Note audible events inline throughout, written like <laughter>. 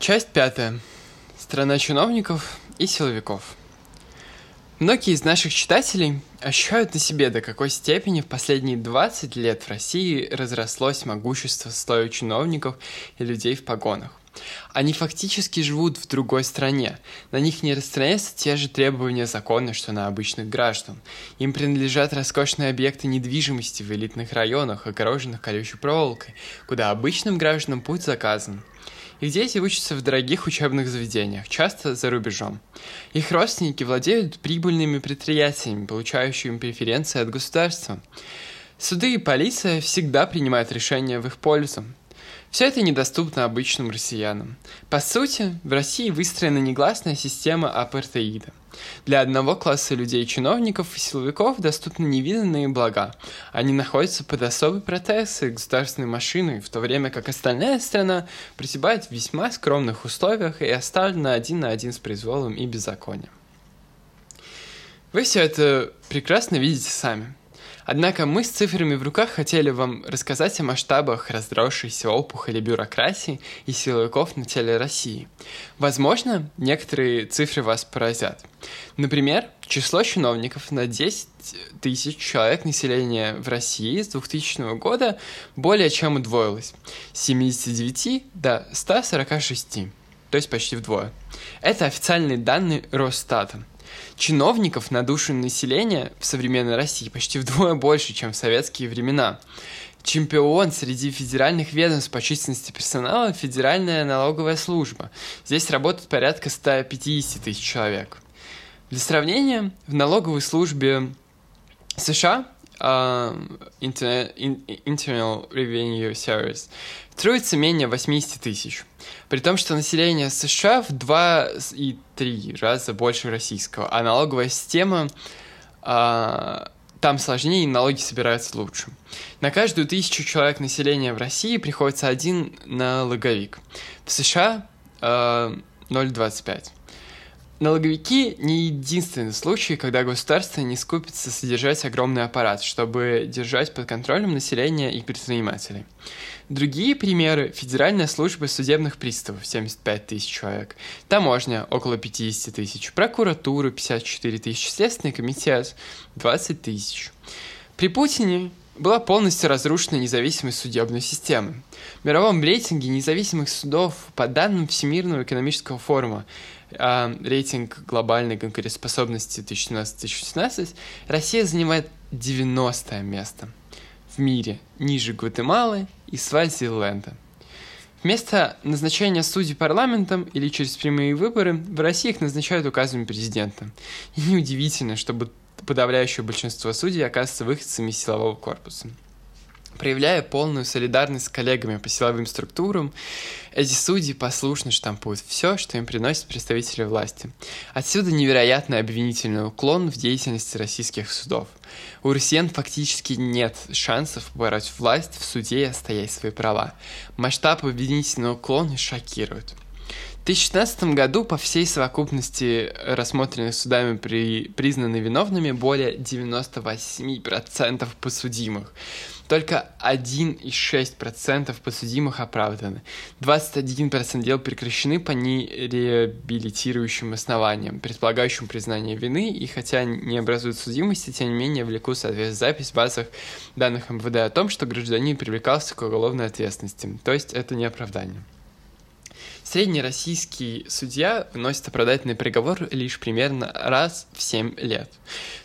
Часть пятая. Страна чиновников и силовиков. Многие из наших читателей ощущают на себе, до какой степени в последние 20 лет в России разрослось могущество слоя чиновников и людей в погонах. Они фактически живут в другой стране. На них не распространяются те же требования закона, что на обычных граждан. Им принадлежат роскошные объекты недвижимости в элитных районах, огороженных колючей проволокой, куда обычным гражданам путь заказан. Их дети учатся в дорогих учебных заведениях, часто за рубежом. Их родственники владеют прибыльными предприятиями, получающими преференции от государства. Суды и полиция всегда принимают решения в их пользу. Все это недоступно обычным россиянам. По сути, в России выстроена негласная система апартеида. Для одного класса людей-чиновников и силовиков доступны невиданные блага. Они находятся под особой протекцией государственной машины, в то время как остальная страна просибает в весьма скромных условиях и оставлена один на один с произволом и беззаконием. Вы все это прекрасно видите сами. Однако мы с цифрами в руках хотели вам рассказать о масштабах разросшейся опухоли бюрократии и силовиков на теле России. Возможно, некоторые цифры вас поразят. Например, число чиновников на 10 тысяч человек населения в России с 2000 года более чем удвоилось. С 79 до 146, то есть почти вдвое. Это официальные данные Росстата. Чиновников на душу населения в современной России почти вдвое больше, чем в советские времена. Чемпион среди федеральных ведомств по численности персонала – Федеральная налоговая служба. Здесь работает порядка 150 тысяч человек. Для сравнения, в налоговой службе США uh, Internal Revenue Service трудится менее 80 тысяч. При том, что население США в 2,3 раза больше российского, а налоговая система а, там сложнее и налоги собираются лучше. На каждую тысячу человек населения в России приходится один налоговик. В США а, 0,25. Налоговики не единственный случай, когда государство не скупится содержать огромный аппарат, чтобы держать под контролем население и предпринимателей. Другие примеры – Федеральная служба судебных приставов – 75 тысяч человек, таможня – около 50 тысяч, прокуратура – 54 тысячи, Следственный комитет – 20 тысяч. При Путине была полностью разрушена независимость судебной системы. В мировом рейтинге независимых судов по данным Всемирного экономического форума э, рейтинг глобальной конкурентоспособности 2017-2016 Россия занимает 90 место – в мире ниже Гватемалы и Свазиленда. Вместо назначения судей парламентом или через прямые выборы в России их назначают указами президента. И неудивительно, чтобы подавляющее большинство судей оказывается выходцами из силового корпуса. Проявляя полную солидарность с коллегами по силовым структурам, эти судьи послушно штампуют все, что им приносят представители власти. Отсюда невероятный обвинительный уклон в деятельности российских судов. У россиян фактически нет шансов побороть власть в суде и отстоять свои права. Масштаб обвинительного уклона шокирует. В 2016 году по всей совокупности рассмотренных судами при, признаны виновными более 98% подсудимых. Только 1,6% подсудимых оправданы. 21% дел прекращены по нереабилитирующим основаниям, предполагающим признание вины, и хотя не образуют судимости, тем не менее влекут соответственно запись в базах данных МВД о том, что гражданин привлекался к уголовной ответственности. То есть это не оправдание. Средний российский судья выносит оправдательный приговор лишь примерно раз в 7 лет.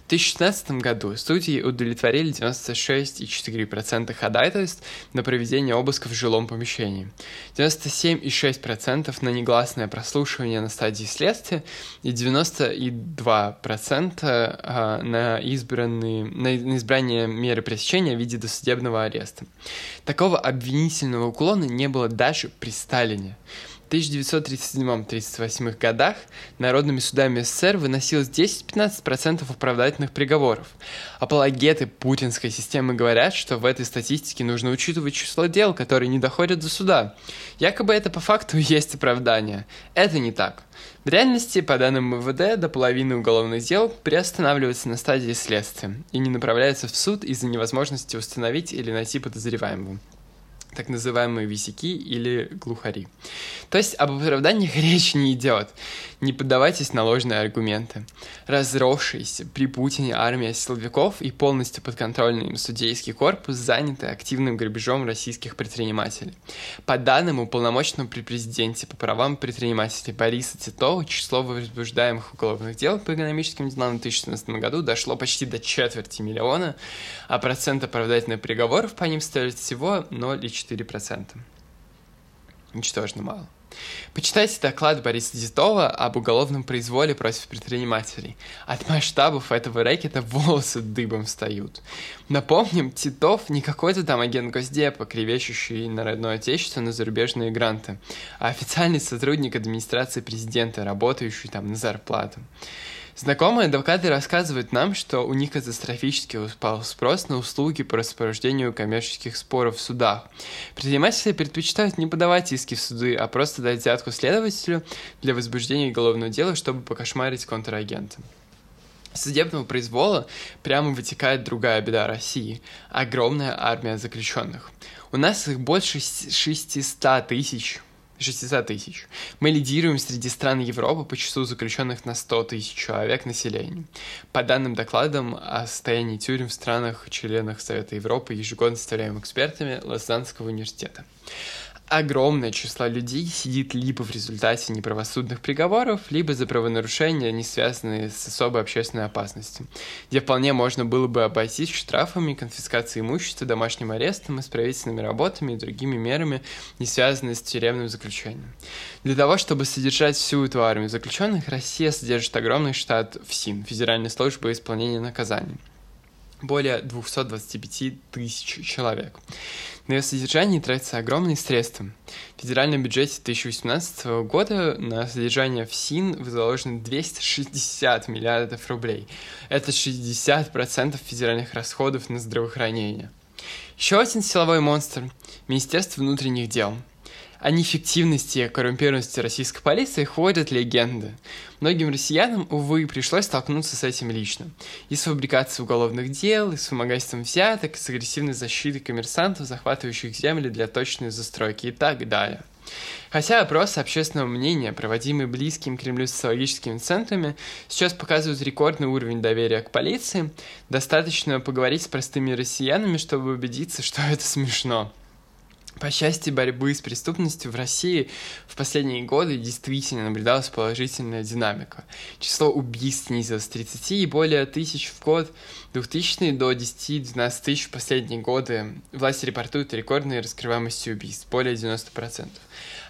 В 2016 году судьи удовлетворили 96,4% ходатайств на проведение обысков в жилом помещении, 97,6% на негласное прослушивание на стадии следствия и 92% а, на, избранные, на избрание меры пресечения в виде досудебного ареста. Такого обвинительного уклона не было даже при Сталине. В 1937-38 годах народными судами СССР выносилось 10-15% оправдательных приговоров. Апологеты путинской системы говорят, что в этой статистике нужно учитывать число дел, которые не доходят до суда. Якобы это по факту есть оправдание. Это не так. В реальности, по данным МВД, до половины уголовных дел приостанавливаются на стадии следствия и не направляются в суд из-за невозможности установить или найти подозреваемого. Так называемые висяки или глухари. То есть об оправданиях <laughs> речь не идет. Не поддавайтесь на ложные аргументы. Разросшаяся при Путине армия силовиков и полностью подконтрольный им судейский корпус заняты активным грабежом российских предпринимателей. По данным уполномоченного при президенте по правам предпринимателей Бориса Титова, число возбуждаемых уголовных дел по экономическим делам в 2017 году дошло почти до четверти миллиона, а процент оправдательных приговоров по ним составляет всего 0,4%. Ничтожно мало. Почитайте доклад Бориса Титова об уголовном произволе против предпринимателей. От масштабов этого рэкета волосы дыбом встают. Напомним, Титов не какой-то там агент Госдепа, кривещущий на родное отечество на зарубежные гранты, а официальный сотрудник администрации президента, работающий там на зарплату. Знакомые адвокаты рассказывают нам, что у них катастрофически упал спрос на услуги по распорождению коммерческих споров в судах. Предприниматели предпочитают не подавать иски в суды, а просто дать взятку следователю для возбуждения уголовного дела, чтобы покошмарить контрагента. судебного произвола прямо вытекает другая беда России – огромная армия заключенных. У нас их больше 600 тысяч, 600 тысяч. Мы лидируем среди стран Европы по числу заключенных на 100 тысяч человек населения. По данным докладам о состоянии тюрем в странах-членах Совета Европы, ежегодно составляем экспертами Лозаннского университета огромное число людей сидит либо в результате неправосудных приговоров, либо за правонарушения, не связанные с особой общественной опасностью, где вполне можно было бы обойтись штрафами, конфискацией имущества, домашним арестом, исправительными работами и другими мерами, не связанные с тюремным заключением. Для того, чтобы содержать всю эту армию заключенных, Россия содержит огромный штат ФСИН, Федеральной службы исполнения наказаний более 225 тысяч человек. На ее содержание тратятся огромные средства. В федеральном бюджете 2018 года на содержание ФСИН заложено 260 миллиардов рублей. Это 60% федеральных расходов на здравоохранение. Еще один силовой монстр – Министерство внутренних дел – о неэффективности и коррумпированности российской полиции ходят легенды. Многим россиянам, увы, пришлось столкнуться с этим лично. И с фабрикацией уголовных дел, и с вымогательством взяток, и с агрессивной защитой коммерсантов, захватывающих земли для точной застройки и так далее. Хотя опросы общественного мнения, проводимые близкими к Кремлю социологическими центрами, сейчас показывают рекордный уровень доверия к полиции, достаточно поговорить с простыми россиянами, чтобы убедиться, что это смешно. По части борьбы с преступностью в России в последние годы действительно наблюдалась положительная динамика. Число убийств снизилось с 30 и более тысяч в год 2000 до 10-12 тысяч в последние годы. Власти репортуют о рекордной раскрываемости убийств, более 90%.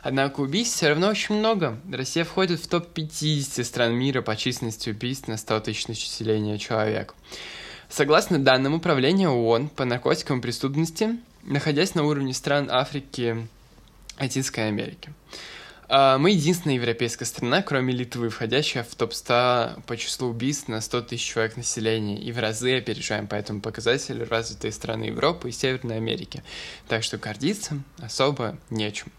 Однако убийств все равно очень много. Россия входит в топ-50 стран мира по численности убийств на 100 тысяч населения человек. Согласно данным Управления ООН по наркотикам и преступности, находясь на уровне стран Африки, Латинской Америки. А, мы единственная европейская страна, кроме Литвы, входящая в топ-100 по числу убийств на 100 тысяч человек населения, и в разы опережаем по этому показателю развитые страны Европы и Северной Америки. Так что гордиться особо нечем.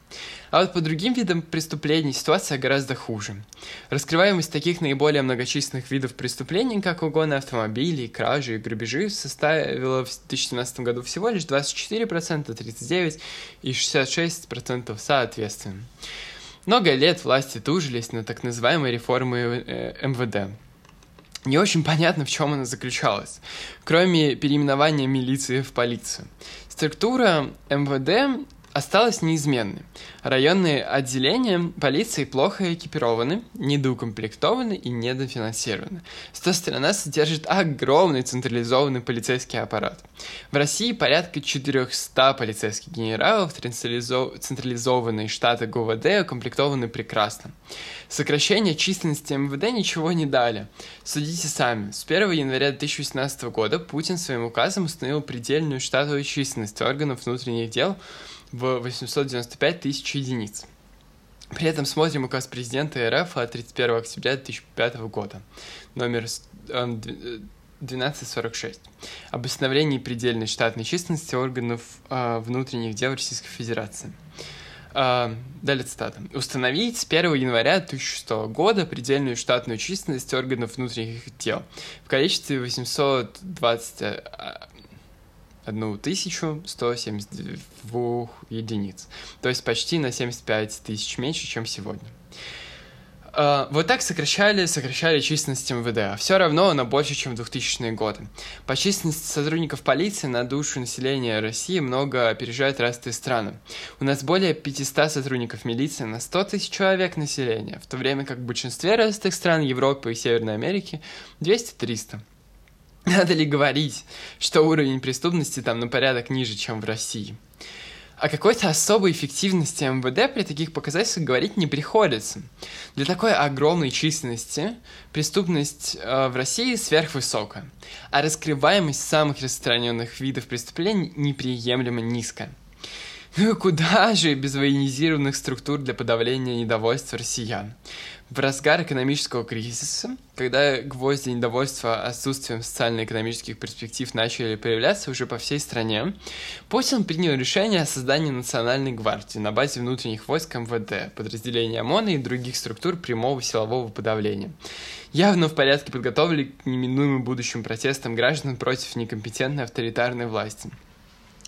А вот по другим видам преступлений ситуация гораздо хуже. Раскрываемость таких наиболее многочисленных видов преступлений, как угоны автомобилей, кражи и грабежи, составила в 2017 году всего лишь 24%, 39% и 66% соответственно. Много лет власти тужились на так называемой реформе э, МВД. Не очень понятно, в чем она заключалась, кроме переименования милиции в полицию. Структура МВД осталась неизменной. Районные отделения полиции плохо экипированы, недоукомплектованы и недофинансированы. Зато страна содержит огромный централизованный полицейский аппарат. В России порядка 400 полицейских генералов, централизованные штаты ГУВД укомплектованы прекрасно. Сокращение численности МВД ничего не дали. Судите сами. С 1 января 2018 года Путин своим указом установил предельную штатовую численность органов внутренних дел в 895 тысяч единиц. При этом смотрим указ президента РФ от 31 октября 2005 года, номер 1246, об установлении предельной штатной численности органов э, внутренних дел Российской Федерации. Э, далее цитата. Установить с 1 января 2006 года предельную штатную численность органов внутренних дел в количестве 820 172 единиц, то есть почти на 75 тысяч меньше, чем сегодня. Uh, вот так сокращали, сокращали численность МВД, а все равно она больше, чем в 2000-е годы. По численности сотрудников полиции на душу населения России много опережает развитые страны. У нас более 500 сотрудников милиции на 100 тысяч человек населения, в то время как в большинстве развитых стран Европы и Северной Америки 200-300. <laughs> Надо ли говорить, что уровень преступности там на порядок ниже, чем в России? О какой-то особой эффективности МВД при таких показателях говорить не приходится. Для такой огромной численности преступность э, в России сверхвысокая, а раскрываемость самых распространенных видов преступлений неприемлемо низкая. <laughs> Куда же без военизированных структур для подавления недовольства россиян? В разгар экономического кризиса, когда гвозди недовольства отсутствием социально-экономических перспектив начали появляться уже по всей стране, Путин принял решение о создании Национальной гвардии на базе внутренних войск МВД, подразделения ОМОНа и других структур прямого силового подавления. Явно в порядке подготовили к неминуемым будущим протестам граждан против некомпетентной авторитарной власти –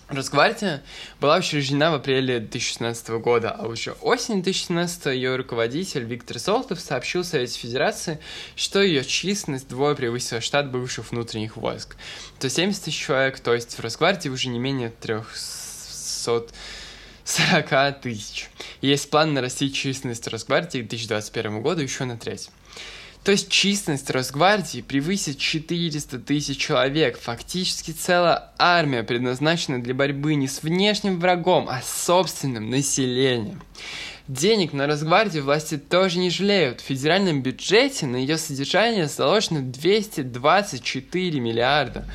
Росгвардия была учреждена в апреле 2016 года, а уже осенью 2017 ее руководитель Виктор Золотов сообщил Совете Федерации, что ее численность вдвое превысила штат бывших внутренних войск. То 70 тысяч человек, то есть в Росгвардии уже не менее 340 тысяч. Есть план нарастить численность Росгвардии к 2021 году еще на треть. То есть численность Росгвардии превысит 400 тысяч человек. Фактически целая армия предназначена для борьбы не с внешним врагом, а с собственным населением. Денег на Росгвардию власти тоже не жалеют. В федеральном бюджете на ее содержание заложено 224 миллиарда.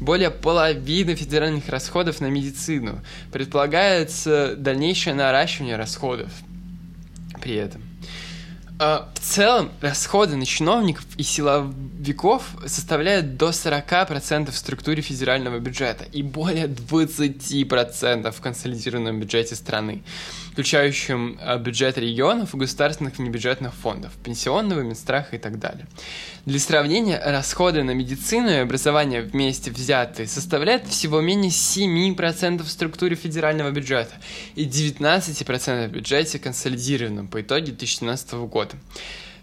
Более половины федеральных расходов на медицину. Предполагается дальнейшее наращивание расходов при этом. А, в целом, расходы на чиновников и силовиков составляют до 40% в структуре федерального бюджета и более 20% в консолидированном бюджете страны включающим э, бюджет регионов и государственных внебюджетных фондов, пенсионного, Минстраха и так далее. Для сравнения, расходы на медицину и образование вместе взятые составляют всего менее 7% в структуре федерального бюджета и 19% в бюджете консолидированном по итоге 2017 года.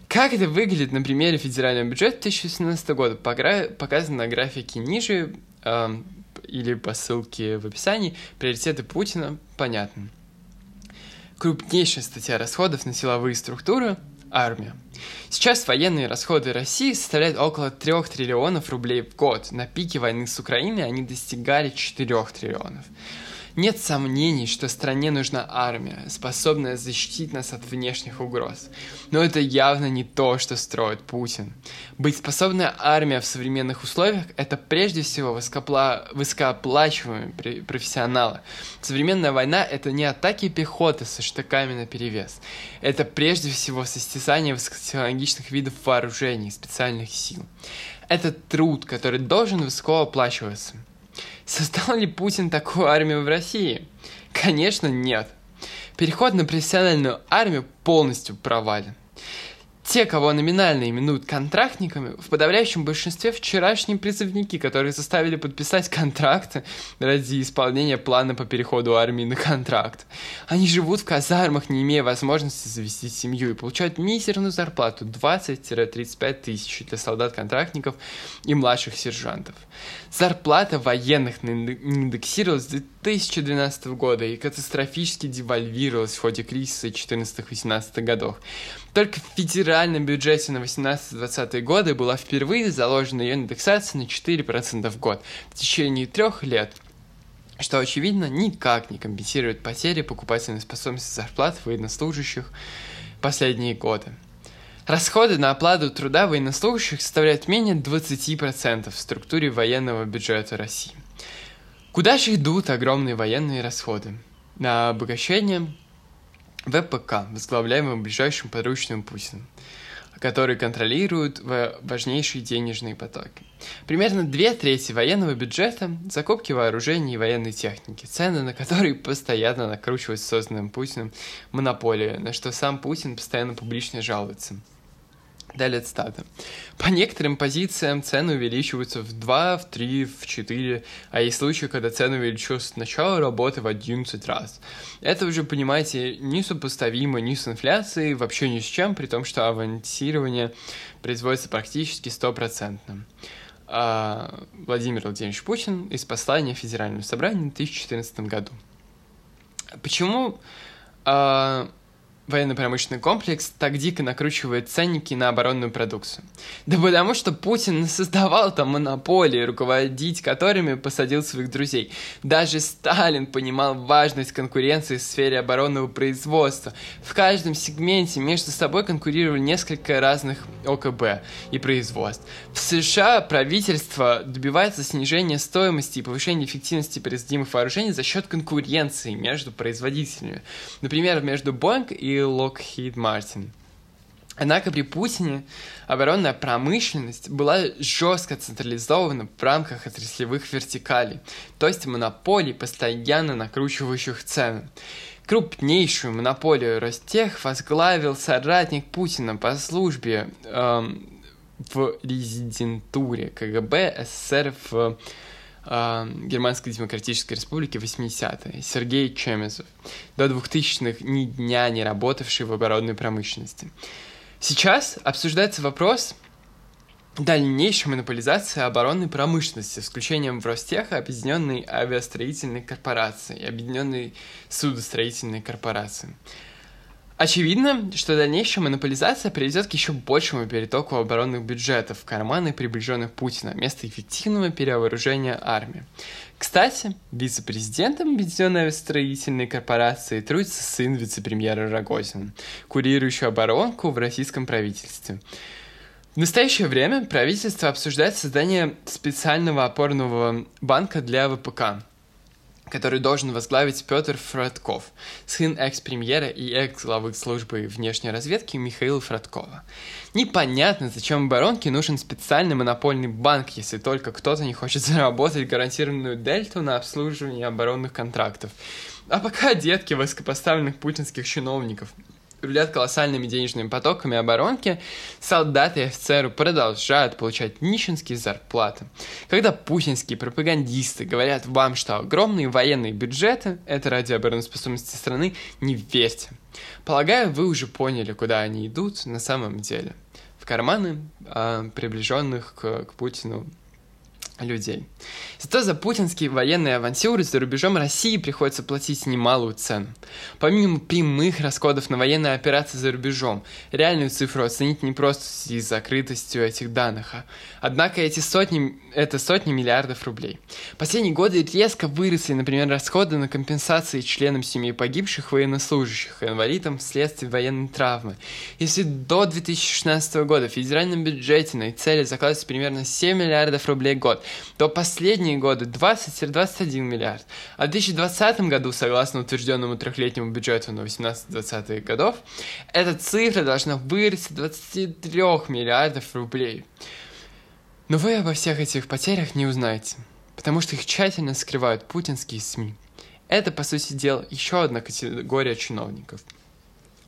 Как это выглядит на примере федерального бюджета 2017 года, показано на графике ниже э, или по ссылке в описании. Приоритеты Путина понятны крупнейшая статья расходов на силовые структуры – армия. Сейчас военные расходы России составляют около 3 триллионов рублей в год. На пике войны с Украиной они достигали 4 триллионов. Нет сомнений, что стране нужна армия, способная защитить нас от внешних угроз. Но это явно не то, что строит Путин. Быть способной армия в современных условиях – это прежде всего высокопла... высокооплачиваемые профессионалы. Современная война – это не атаки пехоты со штыками на перевес. Это прежде всего состязание высокотехнологичных видов вооружений, специальных сил. Это труд, который должен высоко оплачиваться – Создал ли Путин такую армию в России? Конечно, нет. Переход на профессиональную армию полностью провален. Те, кого номинально именуют контрактниками, в подавляющем большинстве вчерашние призывники, которые заставили подписать контракты ради исполнения плана по переходу армии на контракт. Они живут в казармах, не имея возможности завести семью и получают мизерную зарплату 20-35 тысяч для солдат-контрактников и младших сержантов. Зарплата военных не индексировалась с 2012 года и катастрофически девальвировалась в ходе кризиса 14-18 годов. Только в федеральном бюджете на 18-20 годы была впервые заложена ее индексация на 4% в год в течение трех лет что, очевидно, никак не компенсирует потери покупательной способности зарплат военнослужащих последние годы. Расходы на оплату труда военнослужащих составляют менее 20% в структуре военного бюджета России. Куда же идут огромные военные расходы? На обогащение ВПК, возглавляемым ближайшим подручным Путиным, который контролирует важнейшие денежные потоки. Примерно две трети военного бюджета – закупки вооружений и военной техники, цены на которые постоянно накручивают созданным Путиным монополию, на что сам Путин постоянно публично жалуется – Далее цитата. По некоторым позициям цены увеличиваются в 2, в 3, в 4, а есть случаи, когда цены увеличиваются с начала работы в 11 раз. Это уже, понимаете, несопоставимо ни с инфляцией, вообще ни с чем, при том, что авансирование производится практически стопроцентно. А Владимир Владимирович Путин из послания Федерального собрания в 2014 году. Почему а, военно-промышленный комплекс так дико накручивает ценники на оборонную продукцию? Да потому что Путин <laughs> создавал там монополии, руководить которыми посадил своих друзей. Даже Сталин понимал важность конкуренции в сфере оборонного производства. В каждом сегменте между собой конкурировали несколько разных ОКБ и производств. В США правительство добивается снижения стоимости и повышения эффективности производимых вооружений за счет конкуренции между производителями. Например, между Boeing и Lockheed Martin. Однако при Путине оборонная промышленность была жестко централизована в рамках отраслевых вертикалей, то есть монополий, постоянно накручивающих цены. Крупнейшую монополию Ростех возглавил соратник Путина по службе эм, в резидентуре КГБ СССР в Германской Демократической Республики 80-е, Сергей Чемезов, до 2000-х ни дня не работавший в оборонной промышленности. Сейчас обсуждается вопрос дальнейшей монополизации оборонной промышленности с включением в Ростеха Объединенной авиастроительной корпорации и Объединенной судостроительной корпорации. Очевидно, что дальнейшая монополизация приведет к еще большему перетоку оборонных бюджетов в карманы приближенных Путина вместо эффективного перевооружения армии. Кстати, вице-президентом Объединенной авиастроительной корпорации трудится сын вице-премьера Рогозин, курирующий оборонку в российском правительстве. В настоящее время правительство обсуждает создание специального опорного банка для ВПК, который должен возглавить Петр Фродков, сын экс-премьера и экс-главы службы внешней разведки Михаила Фродкова. Непонятно, зачем оборонке нужен специальный монопольный банк, если только кто-то не хочет заработать гарантированную дельту на обслуживание оборонных контрактов. А пока детки высокопоставленных путинских чиновников рулят колоссальными денежными потоками оборонки, солдаты и офицеры продолжают получать нищенские зарплаты. Когда путинские пропагандисты говорят вам, что огромные военные бюджеты – это ради обороноспособности страны, не верьте. Полагаю, вы уже поняли, куда они идут на самом деле. В карманы э, приближенных к, к Путину людей. Зато за путинские военные авантюры за рубежом России приходится платить немалую цену. Помимо прямых расходов на военные операции за рубежом, реальную цифру оценить не просто с закрытостью этих данных. А. Однако эти сотни, это сотни миллиардов рублей. Последние годы резко выросли, например, расходы на компенсации членам семей погибших военнослужащих и инвалидам вследствие военной травмы. Если до 2016 года в федеральном бюджете на цели закладывается примерно 7 миллиардов рублей в год, то последние годы 20-21 миллиард. А в 2020 году, согласно утвержденному трехлетнему бюджету на 18-20 годов, эта цифра должна вырасти до 23 миллиардов рублей. Но вы обо всех этих потерях не узнаете, потому что их тщательно скрывают путинские СМИ. Это, по сути дела, еще одна категория чиновников –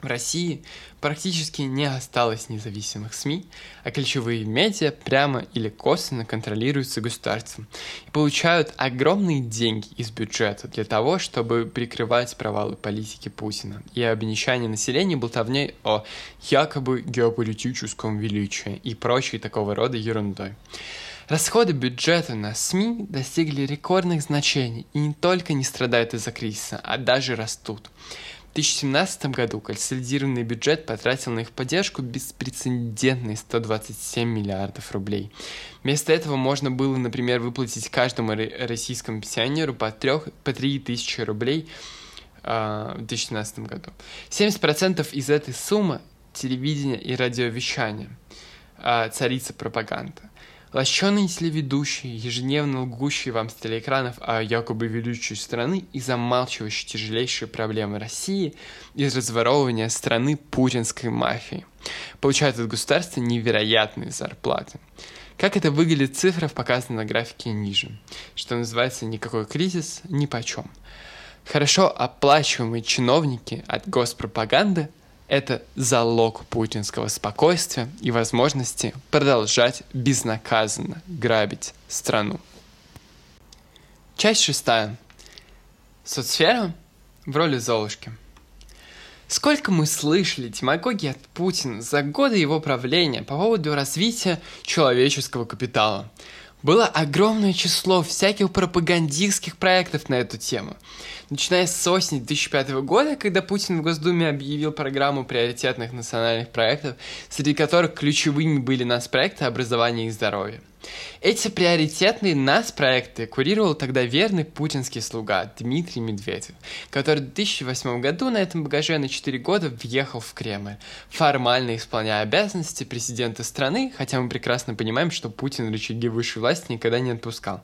в России практически не осталось независимых СМИ, а ключевые медиа прямо или косвенно контролируются государством и получают огромные деньги из бюджета для того, чтобы прикрывать провалы политики Путина и обнищание населения болтовней о якобы геополитическом величии и прочей такого рода ерундой. Расходы бюджета на СМИ достигли рекордных значений и не только не страдают из-за кризиса, а даже растут. 2017 году консолидированный бюджет потратил на их поддержку беспрецедентные 127 миллиардов рублей. Вместо этого можно было, например, выплатить каждому российскому пенсионеру по, 3, по 3 тысячи рублей э, в 2017 году. 70% из этой суммы телевидение и радиовещание, э, царица пропаганда. Лощеные телеведущие, ежедневно лгущие вам с телеэкранов о якобы величии страны и замалчивающие тяжелейшие проблемы России из разворовывания страны путинской мафии. Получают от государства невероятные зарплаты. Как это выглядит в цифрах, показано на графике ниже, что называется «никакой кризис, ни почем». Хорошо оплачиваемые чиновники от госпропаганды это залог путинского спокойствия и возможности продолжать безнаказанно грабить страну. Часть шестая. Соцсфера в роли Золушки. Сколько мы слышали демагогии от Путина за годы его правления по поводу развития человеческого капитала. Было огромное число всяких пропагандистских проектов на эту тему. Начиная с осени 2005 года, когда Путин в Госдуме объявил программу приоритетных национальных проектов, среди которых ключевыми были нас проекты образования и здоровья. Эти приоритетные нас проекты курировал тогда верный путинский слуга Дмитрий Медведев, который в 2008 году на этом багаже на 4 года въехал в Кремль, формально исполняя обязанности президента страны, хотя мы прекрасно понимаем, что Путин рычаги высшей власти никогда не отпускал.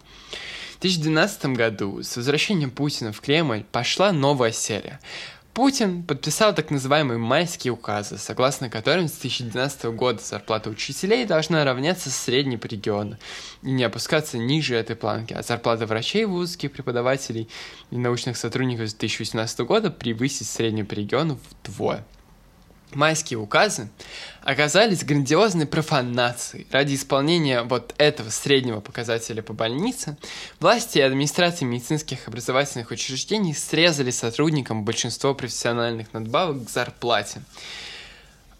В 2012 году с возвращением Путина в Кремль пошла новая серия – Путин подписал так называемые майские указы, согласно которым с 2012 года зарплата учителей должна равняться средней по региону и не опускаться ниже этой планки, а зарплата врачей, вузовских преподавателей и научных сотрудников с 2018 года превысить среднюю по региону вдвое. Майские указы оказались грандиозной профанацией. Ради исполнения вот этого среднего показателя по больнице, власти и администрации медицинских образовательных учреждений срезали сотрудникам большинство профессиональных надбавок к зарплате,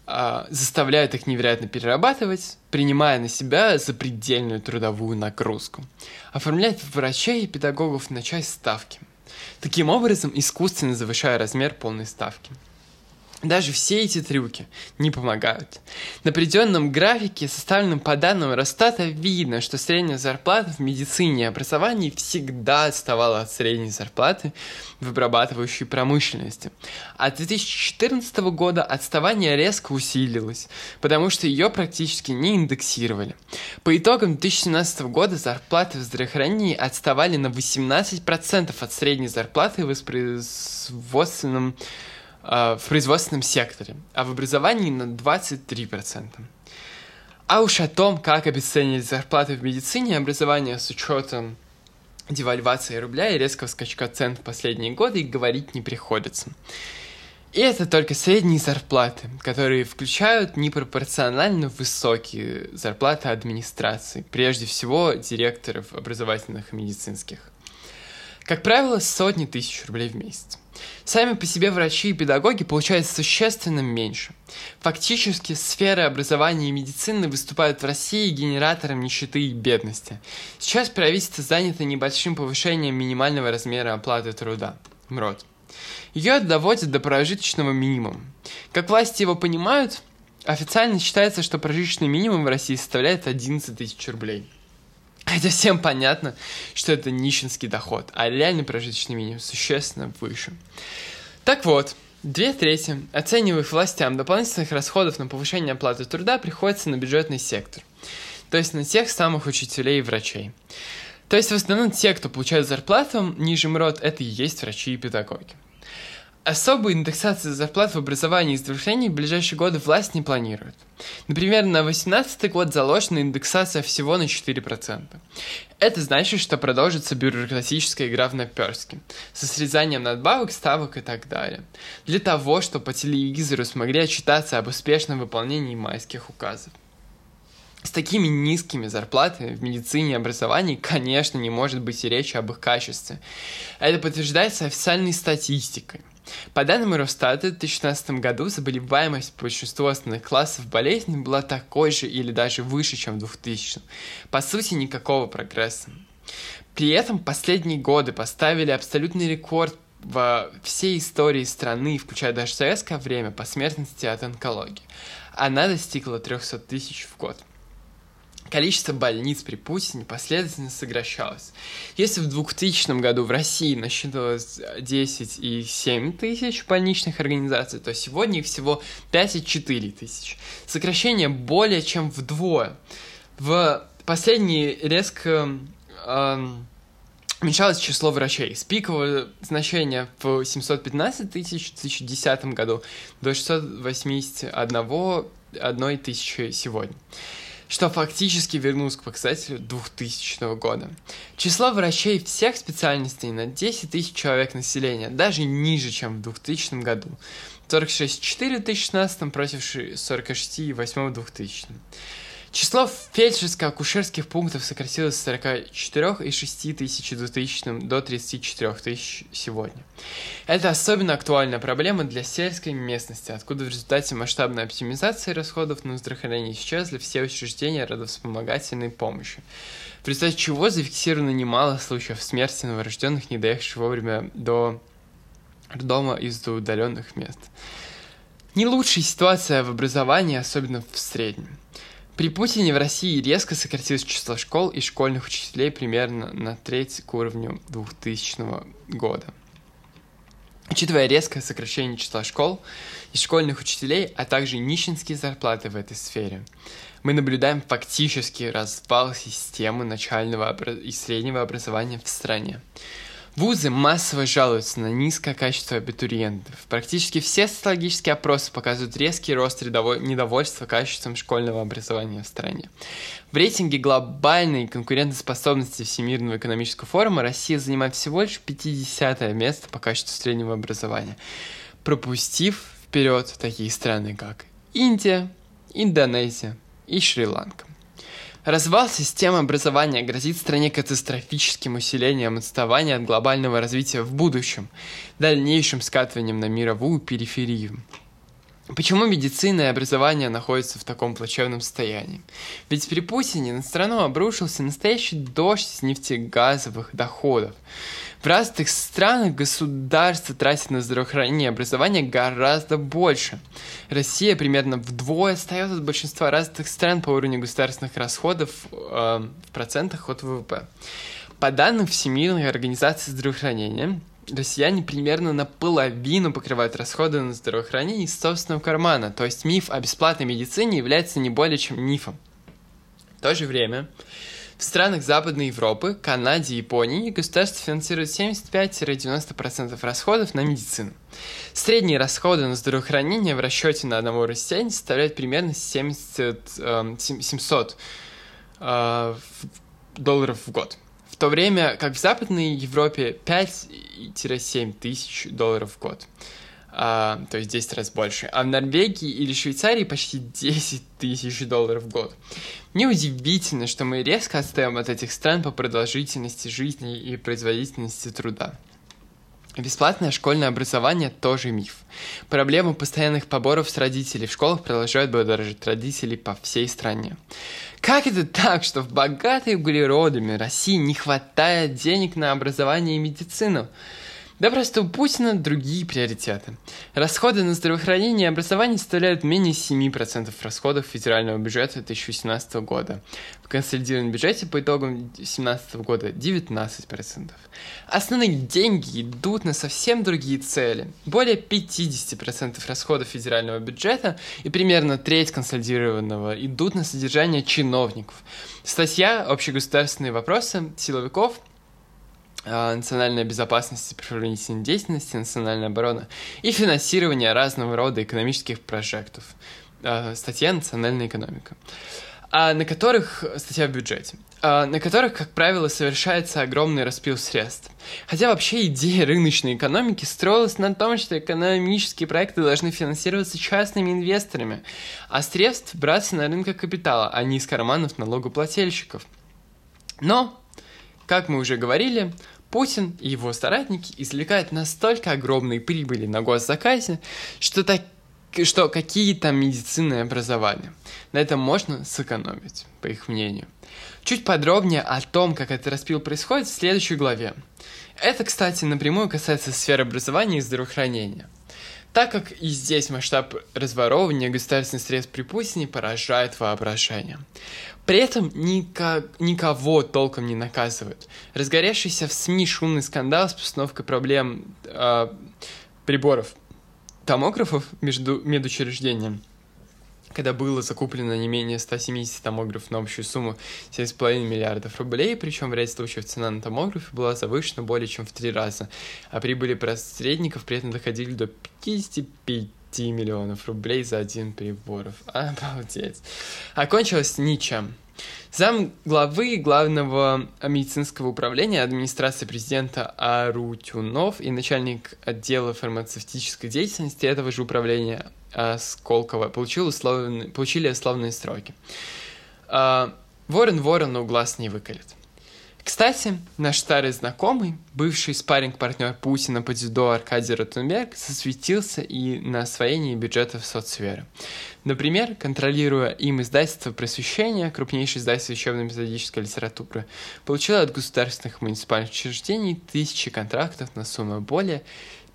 а, заставляют их невероятно перерабатывать, принимая на себя запредельную трудовую нагрузку, оформляют врачей и педагогов на часть ставки. Таким образом, искусственно завышая размер полной ставки – даже все эти трюки не помогают. На определенном графике, составленном по данным Росстата, видно, что средняя зарплата в медицине и образовании всегда отставала от средней зарплаты в обрабатывающей промышленности. А с 2014 года отставание резко усилилось, потому что ее практически не индексировали. По итогам 2017 года зарплаты в здравоохранении отставали на 18% от средней зарплаты в воспроизводственном в производственном секторе, а в образовании на 23%. А уж о том, как обесценить зарплаты в медицине и образовании с учетом девальвации рубля и резкого скачка цен в последние годы и говорить не приходится. И это только средние зарплаты, которые включают непропорционально высокие зарплаты администрации, прежде всего директоров образовательных и медицинских. Как правило, сотни тысяч рублей в месяц. Сами по себе врачи и педагоги получают существенно меньше. Фактически, сферы образования и медицины выступают в России генератором нищеты и бедности. Сейчас правительство занято небольшим повышением минимального размера оплаты труда. МРОД. Ее доводят до прожиточного минимума. Как власти его понимают, официально считается, что прожиточный минимум в России составляет 11 тысяч рублей. Хотя всем понятно, что это нищенский доход, а реальный прожиточный минимум существенно выше. Так вот, две трети оцениваемых властям дополнительных расходов на повышение оплаты труда приходится на бюджетный сектор, то есть на тех самых учителей и врачей. То есть в основном те, кто получает зарплату ниже МРОД, это и есть врачи и педагоги. Особую индексацию зарплат в образовании и здравоохранении в ближайшие годы власть не планирует. Например, на 2018 год заложена индексация всего на 4%. Это значит, что продолжится бюрократическая игра в наперстки, со срезанием надбавок, ставок и так далее. Для того, чтобы по телевизору смогли отчитаться об успешном выполнении майских указов. С такими низкими зарплатами в медицине и образовании, конечно, не может быть и речи об их качестве. Это подтверждается официальной статистикой. По данным Росстата, в 2016 году заболеваемость большинства основных классов болезней была такой же или даже выше, чем в 2000 По сути, никакого прогресса. При этом последние годы поставили абсолютный рекорд во всей истории страны, включая даже советское время, по смертности от онкологии. Она достигла 300 тысяч в год. Количество больниц при Путине последовательно сокращалось. Если в 2000 году в России насчитывалось 10,7 тысяч больничных организаций, то сегодня их всего 5,4 тысяч. Сокращение более чем вдвое. В последние резко эм, уменьшалось число врачей с пикового значения в 715 тысяч в 2010 году до 681 тысячи сегодня что фактически вернулось к показателю 2000 года. Число врачей всех специальностей на 10 тысяч человек населения даже ниже, чем в 2000 году. 46,4 в 2016 против 46,8 в 2000. Число фельдшерско-акушерских пунктов сократилось с 44,6 тысяч в 2000 до 34 тысяч сегодня. Это особенно актуальная проблема для сельской местности, откуда в результате масштабной оптимизации расходов на здравоохранение исчезли все учреждения родовспомогательной помощи, в результате чего зафиксировано немало случаев смерти новорожденных, не доехавших вовремя до дома из-за удаленных мест. Не лучшая ситуация в образовании, особенно в среднем. При Путине в России резко сократилось число школ и школьных учителей примерно на треть к уровню 2000 года. Учитывая резкое сокращение числа школ и школьных учителей, а также нищенские зарплаты в этой сфере, мы наблюдаем фактический развал системы начального и среднего образования в стране. Вузы массово жалуются на низкое качество абитуриентов. Практически все социологические опросы показывают резкий рост недовольства качеством школьного образования в стране. В рейтинге глобальной конкурентоспособности Всемирного экономического форума Россия занимает всего лишь 50 место по качеству среднего образования, пропустив вперед такие страны, как Индия, Индонезия и Шри-Ланка. Развал системы образования грозит стране катастрофическим усилением отставания от глобального развития в будущем, дальнейшим скатыванием на мировую периферию. Почему медицина и образование находятся в таком плачевном состоянии? Ведь при Путине на страну обрушился настоящий дождь из нефтегазовых доходов. В разных странах государство тратит на здравоохранение и образование гораздо больше. Россия примерно вдвое отстает от большинства развитых стран по уровню государственных расходов э, в процентах от ВВП. По данным Всемирной организации здравоохранения, россияне примерно наполовину покрывают расходы на здравоохранение из собственного кармана, то есть миф о бесплатной медицине является не более чем мифом. В то же время, в странах Западной Европы, Канаде и Японии государство финансирует 75-90% расходов на медицину. Средние расходы на здравоохранение в расчете на одного россиянина составляют примерно 70, э, 700 э, долларов в год. В то время как в Западной Европе 5-7 тысяч долларов в год а, то есть 10 раз больше. А в Норвегии или Швейцарии почти 10 тысяч долларов в год. Неудивительно, что мы резко отстаем от этих стран по продолжительности жизни и производительности труда. Бесплатное школьное образование тоже миф. Проблему постоянных поборов с родителей в школах продолжают будоражить родителей по всей стране. Как это так, что в богатой углеродами России не хватает денег на образование и медицину? Да просто у Путина другие приоритеты. Расходы на здравоохранение и образование составляют менее 7% расходов федерального бюджета 2018 года. В консолидированном бюджете по итогам 2017 года 19%. Основные деньги идут на совсем другие цели. Более 50% расходов федерального бюджета и примерно треть консолидированного идут на содержание чиновников. Статья «Общегосударственные вопросы силовиков» национальная безопасность и правоохранительной деятельности, национальная оборона и финансирование разного рода экономических прожектов. А, статья «Национальная экономика», а на которых, статья в бюджете, на которых, как правило, совершается огромный распил средств. Хотя вообще идея рыночной экономики строилась на том, что экономические проекты должны финансироваться частными инвесторами, а средств браться на рынке капитала, а не из карманов налогоплательщиков. Но как мы уже говорили, Путин и его соратники извлекают настолько огромные прибыли на госзаказе, что, так, что какие там медицинные образования. На этом можно сэкономить, по их мнению. Чуть подробнее о том, как этот распил происходит, в следующей главе. Это, кстати, напрямую касается сферы образования и здравоохранения – так как и здесь масштаб разворовывания государственных средств при Путине поражает воображение. При этом никак, никого толком не наказывают. Разгоревшийся в СМИ шумный скандал с постановкой проблем э, приборов томографов между медучреждением когда было закуплено не менее 170 томографов на общую сумму 7,5 миллиардов рублей, причем в ряде случаев цена на томографе была завышена более чем в три раза, а прибыли посредников при этом доходили до 55 миллионов рублей за один приборов. <laughs> Обалдеть. Окончилось ничем. Зам главы главного медицинского управления администрации президента Арутюнов и начальник отдела фармацевтической деятельности этого же управления Сколково получил условные, получили условные сроки. А, ворон ворону глаз не выколет. Кстати, наш старый знакомый, бывший спарринг-партнер Путина по дзюдо Аркадий Ротенберг, засветился и на освоении бюджетов соцсферы. Например, контролируя им издательство просвещения, крупнейшее издательство учебно-методической литературы, получил от государственных муниципальных учреждений тысячи контрактов на сумму более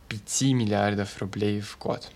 5 миллиардов рублей в год.